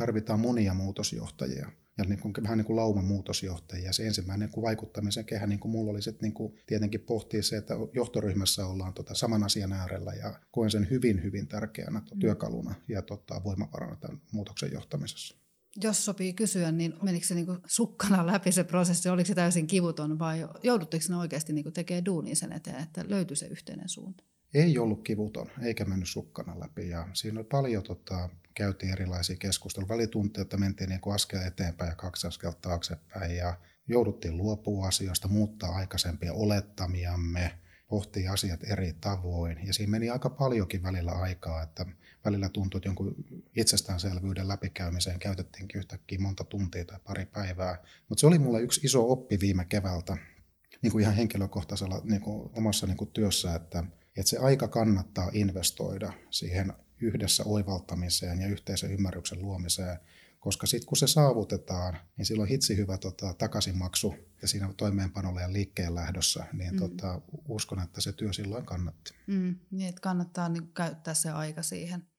tarvitaan monia muutosjohtajia ja niin kuin, vähän niin kuin lauman muutosjohtajia. Se ensimmäinen niin kuin vaikuttamisen kehä, niin kuin mulla oli sitten niin kuin tietenkin pohtii se, että johtoryhmässä ollaan tota saman asian äärellä ja koen sen hyvin, hyvin tärkeänä mm. työkaluna ja tota, voimavarana tämän muutoksen johtamisessa. Jos sopii kysyä, niin menikö se niinku sukkana läpi se prosessi, oliko se täysin kivuton vai joudutteko ne oikeasti niinku tekemään duunin sen eteen, että löytyy se yhteinen suunta? Ei ollut kivuton, eikä mennyt sukkana läpi ja siinä oli paljon tota, käytiin erilaisia keskusteluja. Välituntia, että mentiin niin kuin askel eteenpäin ja kaksi askelta taaksepäin ja jouduttiin luopua asioista, muuttaa aikaisempia olettamiamme, pohtia asiat eri tavoin. Ja siinä meni aika paljonkin välillä aikaa, että välillä tuntui, että jonkun itsestäänselvyyden läpikäymiseen käytettiinkin yhtäkkiä monta tuntia tai pari päivää. Mutta se oli mulle yksi iso oppi viime keväältä, niin kuin ihan henkilökohtaisella niin kuin omassa niin kuin työssä, että, että se aika kannattaa investoida siihen yhdessä oivaltamiseen ja yhteisen ymmärryksen luomiseen, koska sitten kun se saavutetaan, niin silloin hitsi hyvä tota, takaisinmaksu ja siinä toimeenpanolle ja liikkeen lähdössä, niin mm. tota, uskon, että se työ silloin kannatti. Mm, niin, että kannattaa niin käyttää se aika siihen.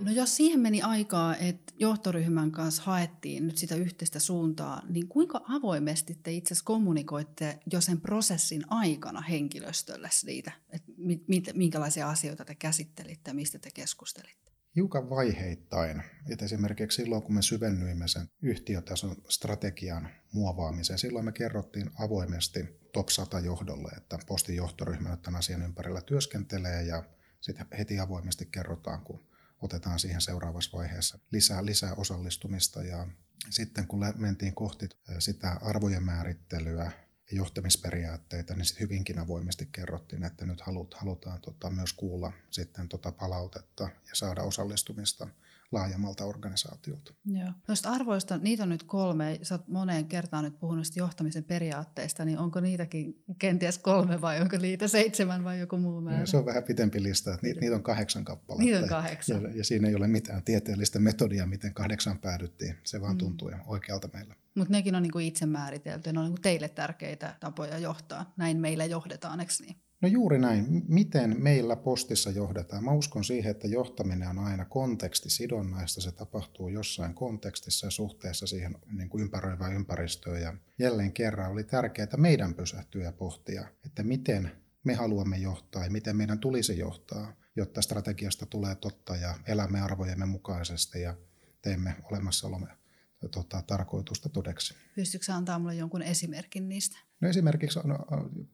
No jos siihen meni aikaa, että johtoryhmän kanssa haettiin nyt sitä yhteistä suuntaa, niin kuinka avoimesti te itse asiassa kommunikoitte jo sen prosessin aikana henkilöstölle siitä, että minkälaisia asioita te käsittelitte mistä te keskustelitte? Hiukan vaiheittain. Että esimerkiksi silloin, kun me syvennyimme sen yhtiötason strategian muovaamiseen, silloin me kerrottiin avoimesti top 100 johdolle, että postin johtoryhmä tämän asian ympärillä työskentelee ja sitten heti avoimesti kerrotaan, kun otetaan siihen seuraavassa vaiheessa lisää, lisää osallistumista. Ja sitten kun mentiin kohti sitä arvojen määrittelyä ja johtamisperiaatteita, niin sitten hyvinkin avoimesti kerrottiin, että nyt halutaan tota, myös kuulla sitten tota palautetta ja saada osallistumista laajemmalta organisaatiolta. Joo. Noista arvoista, niitä on nyt kolme. Sä oot moneen kertaan nyt puhunut johtamisen periaatteista, niin onko niitäkin kenties kolme vai onko niitä seitsemän vai joku muu määrä? Se on vähän pitempi lista, että niitä, niitä on kahdeksan kappaletta. Niitä on kahdeksan. Ja, ja siinä ei ole mitään tieteellistä metodia, miten kahdeksan päädyttiin. Se vaan mm. tuntuu oikealta meillä. Mutta nekin on niinku itse määritelty, ne on niinku teille tärkeitä tapoja johtaa. Näin meillä johdetaan, eikö niin? No juuri näin. Miten meillä postissa johdetaan? Mä uskon siihen, että johtaminen on aina kontekstisidonnaista. Se tapahtuu jossain kontekstissa ja suhteessa siihen niin kuin ympäröivään ympäristöön. Ja jälleen kerran oli tärkeää meidän pysähtyä ja pohtia, että miten me haluamme johtaa ja miten meidän tulisi johtaa, jotta strategiasta tulee totta ja elämme arvojemme mukaisesti ja teemme olemassaolomme tota, tarkoitusta todeksi. Pystytkö antaa minulle jonkun esimerkin niistä? No esimerkiksi no,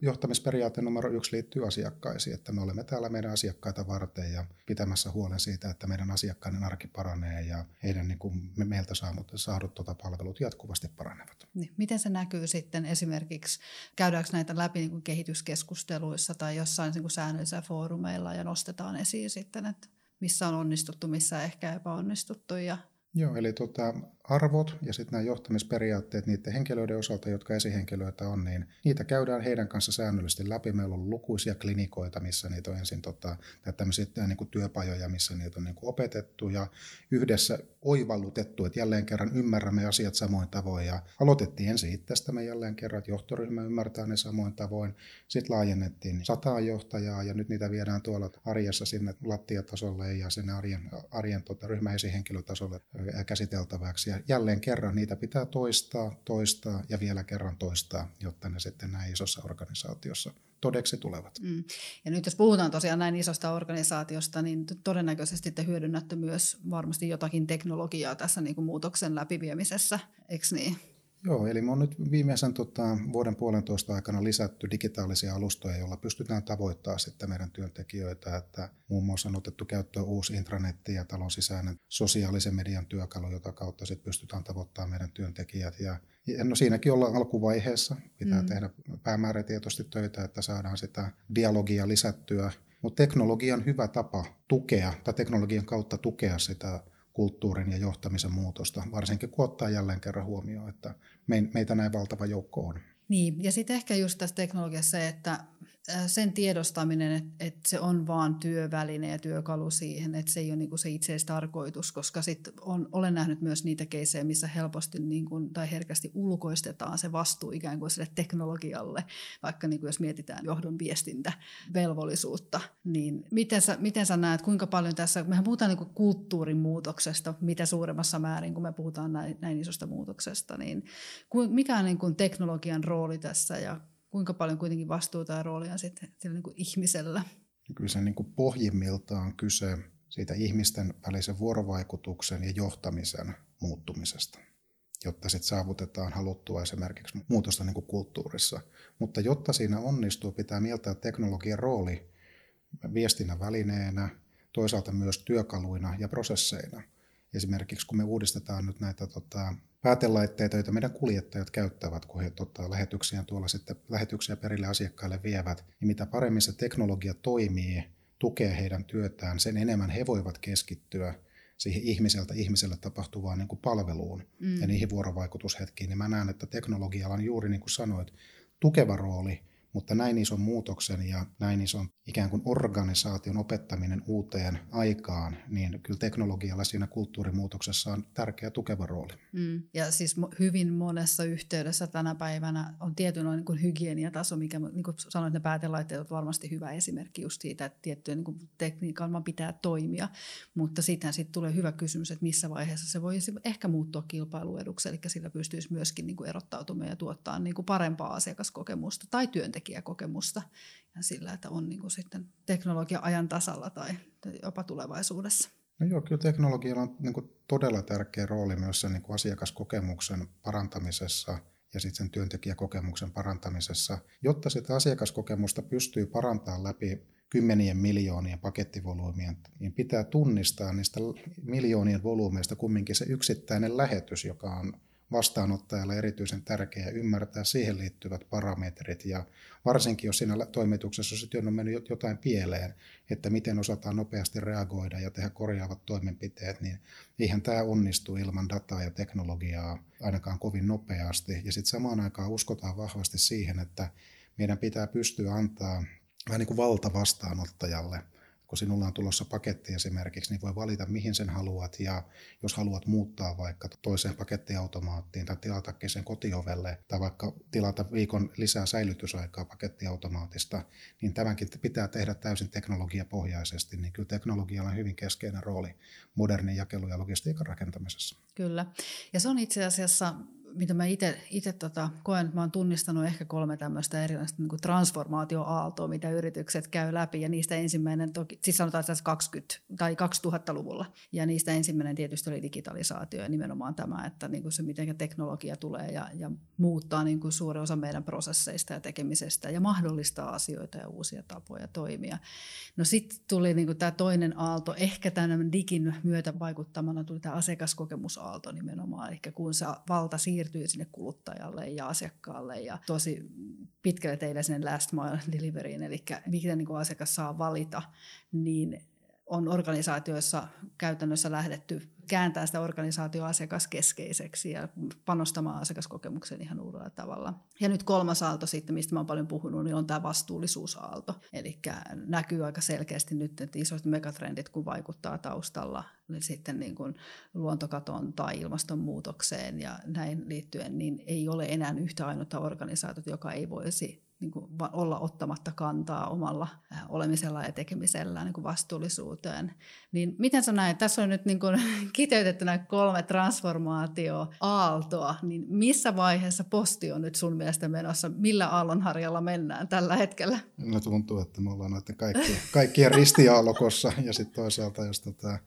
johtamisperiaate numero yksi liittyy asiakkaisiin, että me olemme täällä meidän asiakkaita varten ja pitämässä huolen siitä, että meidän asiakkaiden arki paranee ja heidän niin kuin meiltä saadut, saadut tuota palvelut jatkuvasti paranevat. Niin. Miten se näkyy sitten esimerkiksi, käydäänkö näitä läpi niin kuin kehityskeskusteluissa tai jossain niin kuin säännöllisillä foorumeilla ja nostetaan esiin sitten, että missä on onnistuttu, missä ehkä epäonnistuttu ja Joo, eli tota, arvot ja sitten nämä johtamisperiaatteet niiden henkilöiden osalta, jotka esihenkilöitä on, niin niitä käydään heidän kanssa säännöllisesti läpi. Meillä on lukuisia klinikoita, missä niitä on ensin tota, tämmöisiä niin kuin työpajoja, missä niitä on niin kuin opetettu ja yhdessä oivallutettu, että jälleen kerran ymmärrämme asiat samoin tavoin. Ja aloitettiin ensin itsestämme jälleen kerran, että johtoryhmä ymmärtää ne samoin tavoin. Sitten laajennettiin sataa johtajaa ja nyt niitä viedään tuolla arjessa sinne lattiatasolle ja sinne arjen, arjen tota, ryhmäesihenkilötasolle käsiteltäväksi. Ja jälleen kerran niitä pitää toistaa, toistaa ja vielä kerran toistaa, jotta ne sitten näin isossa organisaatiossa todeksi tulevat. Mm. Ja nyt jos puhutaan tosiaan näin isosta organisaatiosta, niin todennäköisesti te hyödynnätte myös varmasti jotakin teknologiaa tässä niin kuin muutoksen läpiviemisessä, eikö niin? Joo, eli me on nyt viimeisen tota, vuoden puolentoista aikana lisätty digitaalisia alustoja, joilla pystytään tavoittamaan sitten meidän työntekijöitä, että muun muassa on otettu käyttöön uusi intranetti ja talon sisäinen sosiaalisen median työkalu, jota kautta sitten pystytään tavoittamaan meidän työntekijät. Ja, no siinäkin ollaan alkuvaiheessa, pitää mm. tehdä päämäärätietoisesti töitä, että saadaan sitä dialogia lisättyä, mutta teknologian hyvä tapa tukea, tai teknologian kautta tukea sitä kulttuurin ja johtamisen muutosta, varsinkin kun ottaa jälleen kerran huomioon, että meitä näin valtava joukko on. Niin, ja sitten ehkä just tässä teknologiassa se, että sen tiedostaminen, että, että se on vaan työväline ja työkalu siihen, että se ei ole niin se tarkoitus, koska sit on, olen nähnyt myös niitä keisejä, missä helposti niin kuin, tai herkästi ulkoistetaan se vastuu ikään kuin sille teknologialle, vaikka niin kuin jos mietitään johdon viestintävelvollisuutta, niin miten sä, miten sä näet, kuinka paljon tässä, mehän puhutaan niin kuin kulttuurin muutoksesta, mitä suuremmassa määrin, kun me puhutaan näin, näin isosta muutoksesta, niin mikä on niin kuin teknologian rooli tässä ja kuinka paljon kuitenkin vastuuta ja roolia sitten sillä niin kuin ihmisellä? Kyllä se niin kuin pohjimmiltaan kyse siitä ihmisten välisen vuorovaikutuksen ja johtamisen muuttumisesta, jotta sitten saavutetaan haluttua esimerkiksi muutosta niin kuin kulttuurissa. Mutta jotta siinä onnistuu, pitää mieltää teknologian rooli viestinnän välineenä, toisaalta myös työkaluina ja prosesseina. Esimerkiksi kun me uudistetaan nyt näitä tota, päätelaitteita, joita meidän kuljettajat käyttävät, kun he tota, lähetyksiä tuolla sitten lähetyksiä perille asiakkaille vievät, niin mitä paremmin se teknologia toimii, tukee heidän työtään, sen enemmän he voivat keskittyä siihen ihmiseltä ihmiselle tapahtuvaan niin kuin palveluun mm. ja niihin vuorovaikutushetkiin. Niin mä näen, että teknologialla on juuri niin kuin sanoit, tukeva rooli – mutta näin ison muutoksen ja näin ison ikään kuin organisaation opettaminen uuteen aikaan, niin kyllä teknologialla siinä kulttuurimuutoksessa on tärkeä tukeva rooli. Mm. Ja siis hyvin monessa yhteydessä tänä päivänä on tietynlainen niin kuin hygieniataso, mikä niin kuin sanoit, ne päätelaitteet ovat varmasti hyvä esimerkki just siitä, että tiettyjen niin tekniikan vaan pitää toimia, mutta sitten sit tulee hyvä kysymys, että missä vaiheessa se voisi ehkä muuttua kilpailueduksi, eli sillä pystyisi myöskin niin kuin erottautumaan ja tuottaa niin kuin parempaa asiakaskokemusta tai työntekijää tekijäkokemusta ja sillä, että on niin kuin sitten teknologia ajan tasalla tai jopa tulevaisuudessa. No joo, kyllä teknologialla on niin kuin todella tärkeä rooli myös sen niin kuin asiakaskokemuksen parantamisessa ja sitten sen työntekijäkokemuksen parantamisessa, jotta sitä asiakaskokemusta pystyy parantamaan läpi kymmenien miljoonien pakettivolyymien, niin pitää tunnistaa niistä miljoonien volyymeista kumminkin se yksittäinen lähetys, joka on vastaanottajalle erityisen tärkeää ymmärtää siihen liittyvät parametrit ja varsinkin jos siinä toimituksessa sitten on mennyt jotain pieleen, että miten osataan nopeasti reagoida ja tehdä korjaavat toimenpiteet, niin eihän tämä onnistu ilman dataa ja teknologiaa ainakaan kovin nopeasti. Ja sitten samaan aikaan uskotaan vahvasti siihen, että meidän pitää pystyä antaa vähän niin kuin valta vastaanottajalle – kun sinulla on tulossa paketti esimerkiksi, niin voi valita mihin sen haluat ja jos haluat muuttaa vaikka toiseen pakettiautomaattiin tai tilata sen kotiovelle tai vaikka tilata viikon lisää säilytysaikaa pakettiautomaatista, niin tämänkin pitää tehdä täysin teknologiapohjaisesti, niin kyllä teknologialla on hyvin keskeinen rooli modernin jakelu- ja logistiikan rakentamisessa. Kyllä. Ja se on itse asiassa mitä mä itse tota, koen, että mä oon tunnistanut ehkä kolme tämmöistä erilaista niin transformaatioaaltoa, mitä yritykset käy läpi. Ja niistä ensimmäinen, toki, siis sanotaan tässä 20 tai 2000-luvulla. Ja niistä ensimmäinen tietysti oli digitalisaatio ja nimenomaan tämä, että niin kuin se miten teknologia tulee ja, ja muuttaa niin kuin suurin osa meidän prosesseista ja tekemisestä ja mahdollistaa asioita ja uusia tapoja toimia. No sitten tuli niin kuin tämä toinen aalto, ehkä tämän digin myötä vaikuttamana tuli tämä asiakaskokemusaalto nimenomaan, eli kun se valta siirtyy sinne kuluttajalle ja asiakkaalle ja tosi pitkälle teille sinne last mile deliveryin, eli miten niin kuin asiakas saa valita, niin on organisaatioissa käytännössä lähdetty kääntää sitä organisaatio asiakaskeskeiseksi ja panostamaan asiakaskokemukseen ihan uudella tavalla. Ja nyt kolmas aalto sitten, mistä mä oon paljon puhunut, niin on tämä vastuullisuusaalto. Eli näkyy aika selkeästi nyt, että isot megatrendit, kun vaikuttaa taustalla niin sitten niin kuin luontokatoon tai ilmastonmuutokseen ja näin liittyen, niin ei ole enää yhtä ainutta organisaatiota, joka ei voisi niin kuin olla ottamatta kantaa omalla äh, olemisella ja tekemisellä niin kuin vastuullisuuteen. Niin miten sä näet, tässä on nyt niin kuin kiteytetty nämä kolme transformaatioaaltoa, niin missä vaiheessa posti on nyt sun mielestä menossa? Millä aallonharjalla mennään tällä hetkellä? No tuntuu, että me ollaan noiden kaikkien, kaikkien ristiaallokossa ja sitten toisaalta, jos tota,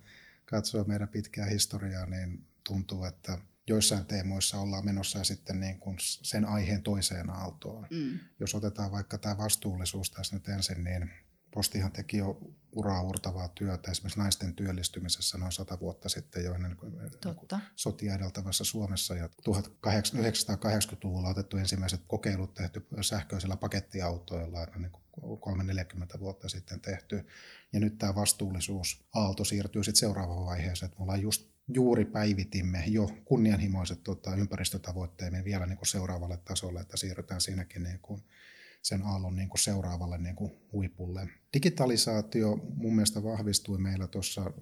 katsoo meidän pitkää historiaa, niin tuntuu, että – joissain teemoissa ollaan menossa sitten niin kuin sen aiheen toiseen aaltoon. Mm. Jos otetaan vaikka tämä vastuullisuus tässä nyt ensin, niin Postihan teki jo uraa urtavaa työtä esimerkiksi naisten työllistymisessä noin sata vuotta sitten jo ennen kuin Totta. sotia edeltävässä Suomessa. Ja 1980-luvulla otettu ensimmäiset kokeilut tehty sähköisillä pakettiautoilla, niin kuin 30-40 vuotta sitten tehty. Ja nyt tämä vastuullisuusaalto siirtyy sitten seuraavaan vaiheeseen, että me ollaan just juuri päivitimme jo kunnianhimoiset tota, ympäristötavoitteemme vielä niin kuin seuraavalle tasolle, että siirrytään siinäkin niin kuin sen aallon niin kuin seuraavalle niin kuin huipulle. Digitalisaatio mun mielestä vahvistui meillä tuossa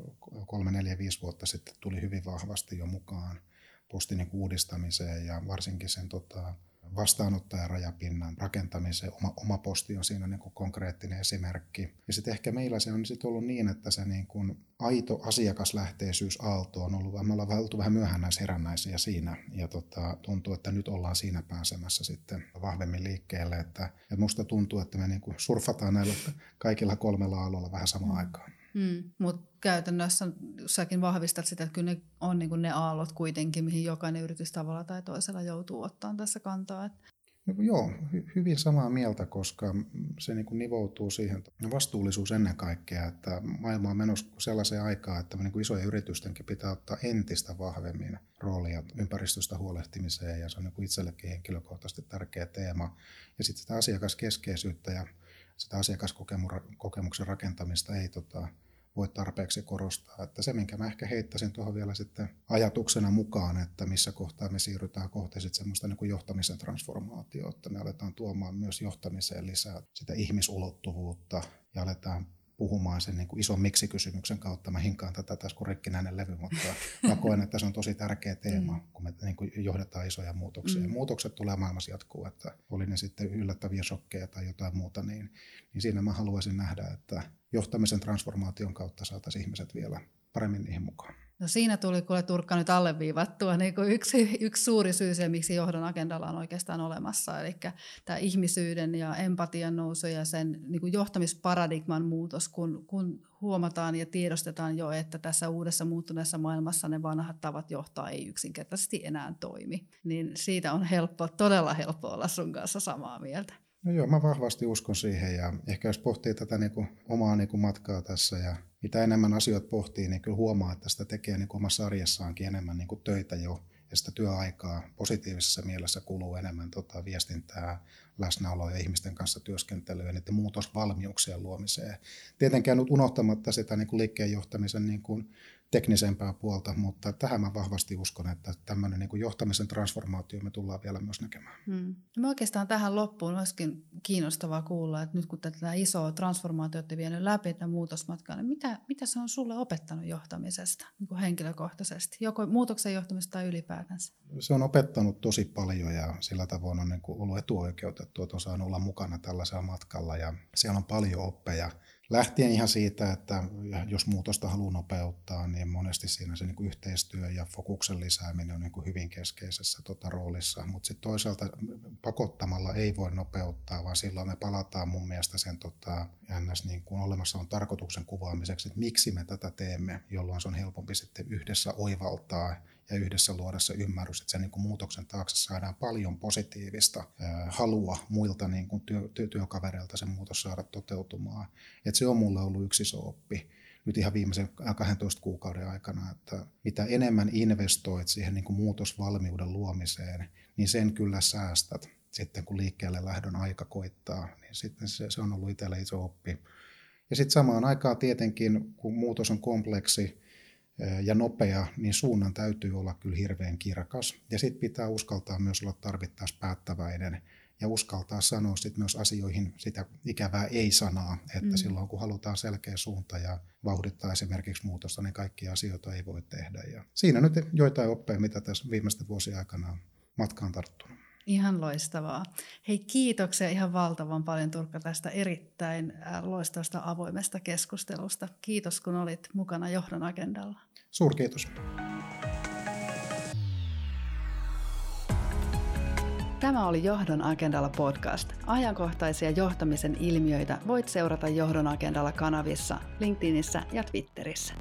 3, 4, 5 vuotta sitten, tuli hyvin vahvasti jo mukaan postin niin uudistamiseen ja varsinkin sen tota, vastaanottajarajapinnan rakentamiseen. Oma, oma posti on siinä niin kuin konkreettinen esimerkki. Ja sitten ehkä meillä se on sit ollut niin, että se niin kuin aito asiakaslähteisyys aalto on ollut, me ollaan oltu vähän myöhännäis herännäisiä siinä. Ja tota, tuntuu, että nyt ollaan siinä pääsemässä sitten vahvemmin liikkeelle. Että, että musta tuntuu, että me niin kuin surfataan näillä kaikilla kolmella aloilla vähän samaan mm. aikaan. Mm, Mutta käytännössä säkin vahvistat sitä, että kyllä ne on niin ne aallot kuitenkin, mihin jokainen yritys tavalla tai toisella joutuu ottaa tässä kantaa. No, joo, hy- hyvin samaa mieltä, koska se niin kuin nivoutuu siihen vastuullisuus ennen kaikkea, että maailma on menossa sellaiseen aikaan, että niin kuin isojen yritystenkin pitää ottaa entistä vahvemmin roolia ympäristöstä huolehtimiseen ja se on niin kuin itsellekin henkilökohtaisesti tärkeä teema. Ja sitten sitä asiakaskeskeisyyttä ja sitä asiakaskokemuksen rakentamista ei tota, voi tarpeeksi korostaa. Että se, minkä mä ehkä heittäisin tuohon vielä sitten ajatuksena mukaan, että missä kohtaa me siirrytään kohti sitten semmoista niin kuin johtamisen transformaatiota, että me aletaan tuomaan myös johtamiseen lisää sitä ihmisulottuvuutta ja aletaan puhumaan sen niin kuin ison miksi-kysymyksen kautta. Mä hinkaan tätä tässä kuin rikkinäinen levy, mutta mä koen, että se on tosi tärkeä teema, mm. kun me niin kuin johdetaan isoja muutoksia. Mm. Muutokset tulee maailmassa jatkuu, että oli ne sitten yllättäviä shokkeja tai jotain muuta, niin, niin siinä mä haluaisin nähdä, että johtamisen transformaation kautta saataisiin ihmiset vielä paremmin niihin mukaan. No siinä tuli kuule Turkka nyt alleviivattua niin kuin yksi, yksi suuri syy se, miksi johdon agendalla on oikeastaan olemassa. Eli tämä ihmisyyden ja empatian nousu ja sen niin kuin johtamisparadigman muutos, kun, kun huomataan ja tiedostetaan jo, että tässä uudessa muuttuneessa maailmassa ne vanhat tavat johtaa ei yksinkertaisesti enää toimi. Niin siitä on helppo, todella helppo olla sun kanssa samaa mieltä. No joo, mä vahvasti uskon siihen ja ehkä jos pohtii tätä niin kuin omaa niin kuin matkaa tässä ja mitä enemmän asioita pohtii, niin kyllä huomaa, että sitä tekee niin kuin omassa arjessaankin enemmän niin kuin töitä jo ja sitä työaikaa positiivisessa mielessä kuluu enemmän tota, viestintää, läsnäoloa ja ihmisten kanssa työskentelyä niiden muutosvalmiuksien luomiseen. Tietenkään nyt unohtamatta sitä niin kuin liikkeen johtamisen niin kuin teknisempää puolta, mutta tähän mä vahvasti uskon, että tämmöinen niin johtamisen transformaatio me tullaan vielä myös näkemään. Hmm. No oikeastaan tähän loppuun olisikin kiinnostavaa kuulla, että nyt kun tätä isoa transformaatiota vienyt läpi, tämä muutosmatka, niin mitä, mitä se on sulle opettanut johtamisesta niin kuin henkilökohtaisesti, joko muutoksen johtamista tai ylipäätänsä? Se on opettanut tosi paljon ja sillä tavoin on niin kuin ollut etuoikeutettu, että on saanut olla mukana tällaisella matkalla ja siellä on paljon oppeja lähtien ihan siitä, että jos muutosta haluaa nopeuttaa, niin monesti siinä se niin yhteistyö ja fokuksen lisääminen on niin hyvin keskeisessä tota, roolissa. Mutta sitten toisaalta pakottamalla ei voi nopeuttaa, vaan silloin me palataan mun mielestä sen tota, ns. Niin kuin olemassa on tarkoituksen kuvaamiseksi, että miksi me tätä teemme, jolloin se on helpompi sitten yhdessä oivaltaa ja yhdessä luoda se ymmärrys, että sen niin kuin muutoksen taakse saadaan paljon positiivista halua muilta niin kuin työ, työ, työkavereilta se muutos saada toteutumaan. Et se on mulle ollut yksi iso oppi nyt ihan viimeisen 12 kuukauden aikana, että mitä enemmän investoit siihen niin kuin muutosvalmiuden luomiseen, niin sen kyllä säästät sitten kun liikkeelle lähdön aika koittaa, niin sitten se, se on ollut itselle iso oppi. Ja sitten samaan aikaan tietenkin, kun muutos on kompleksi, ja nopea, niin suunnan täytyy olla kyllä hirveän kirkas. Ja sitten pitää uskaltaa myös olla tarvittaessa päättäväinen ja uskaltaa sanoa sit myös asioihin sitä ikävää ei-sanaa, että mm. silloin kun halutaan selkeä suunta ja vauhdittaa esimerkiksi muutosta, niin kaikkia asioita ei voi tehdä. Ja siinä nyt joitain oppeja, mitä tässä viimeisten vuosien aikana on matkaan tarttunut. Ihan loistavaa. Hei kiitoksia ihan valtavan paljon Turkka tästä erittäin loistavasta avoimesta keskustelusta. Kiitos kun olit mukana johdon agendalla. Suurkiitos. Tämä oli Johdon agendalla podcast. Ajankohtaisia johtamisen ilmiöitä voit seurata Johdon agendalla kanavissa, LinkedInissä ja Twitterissä.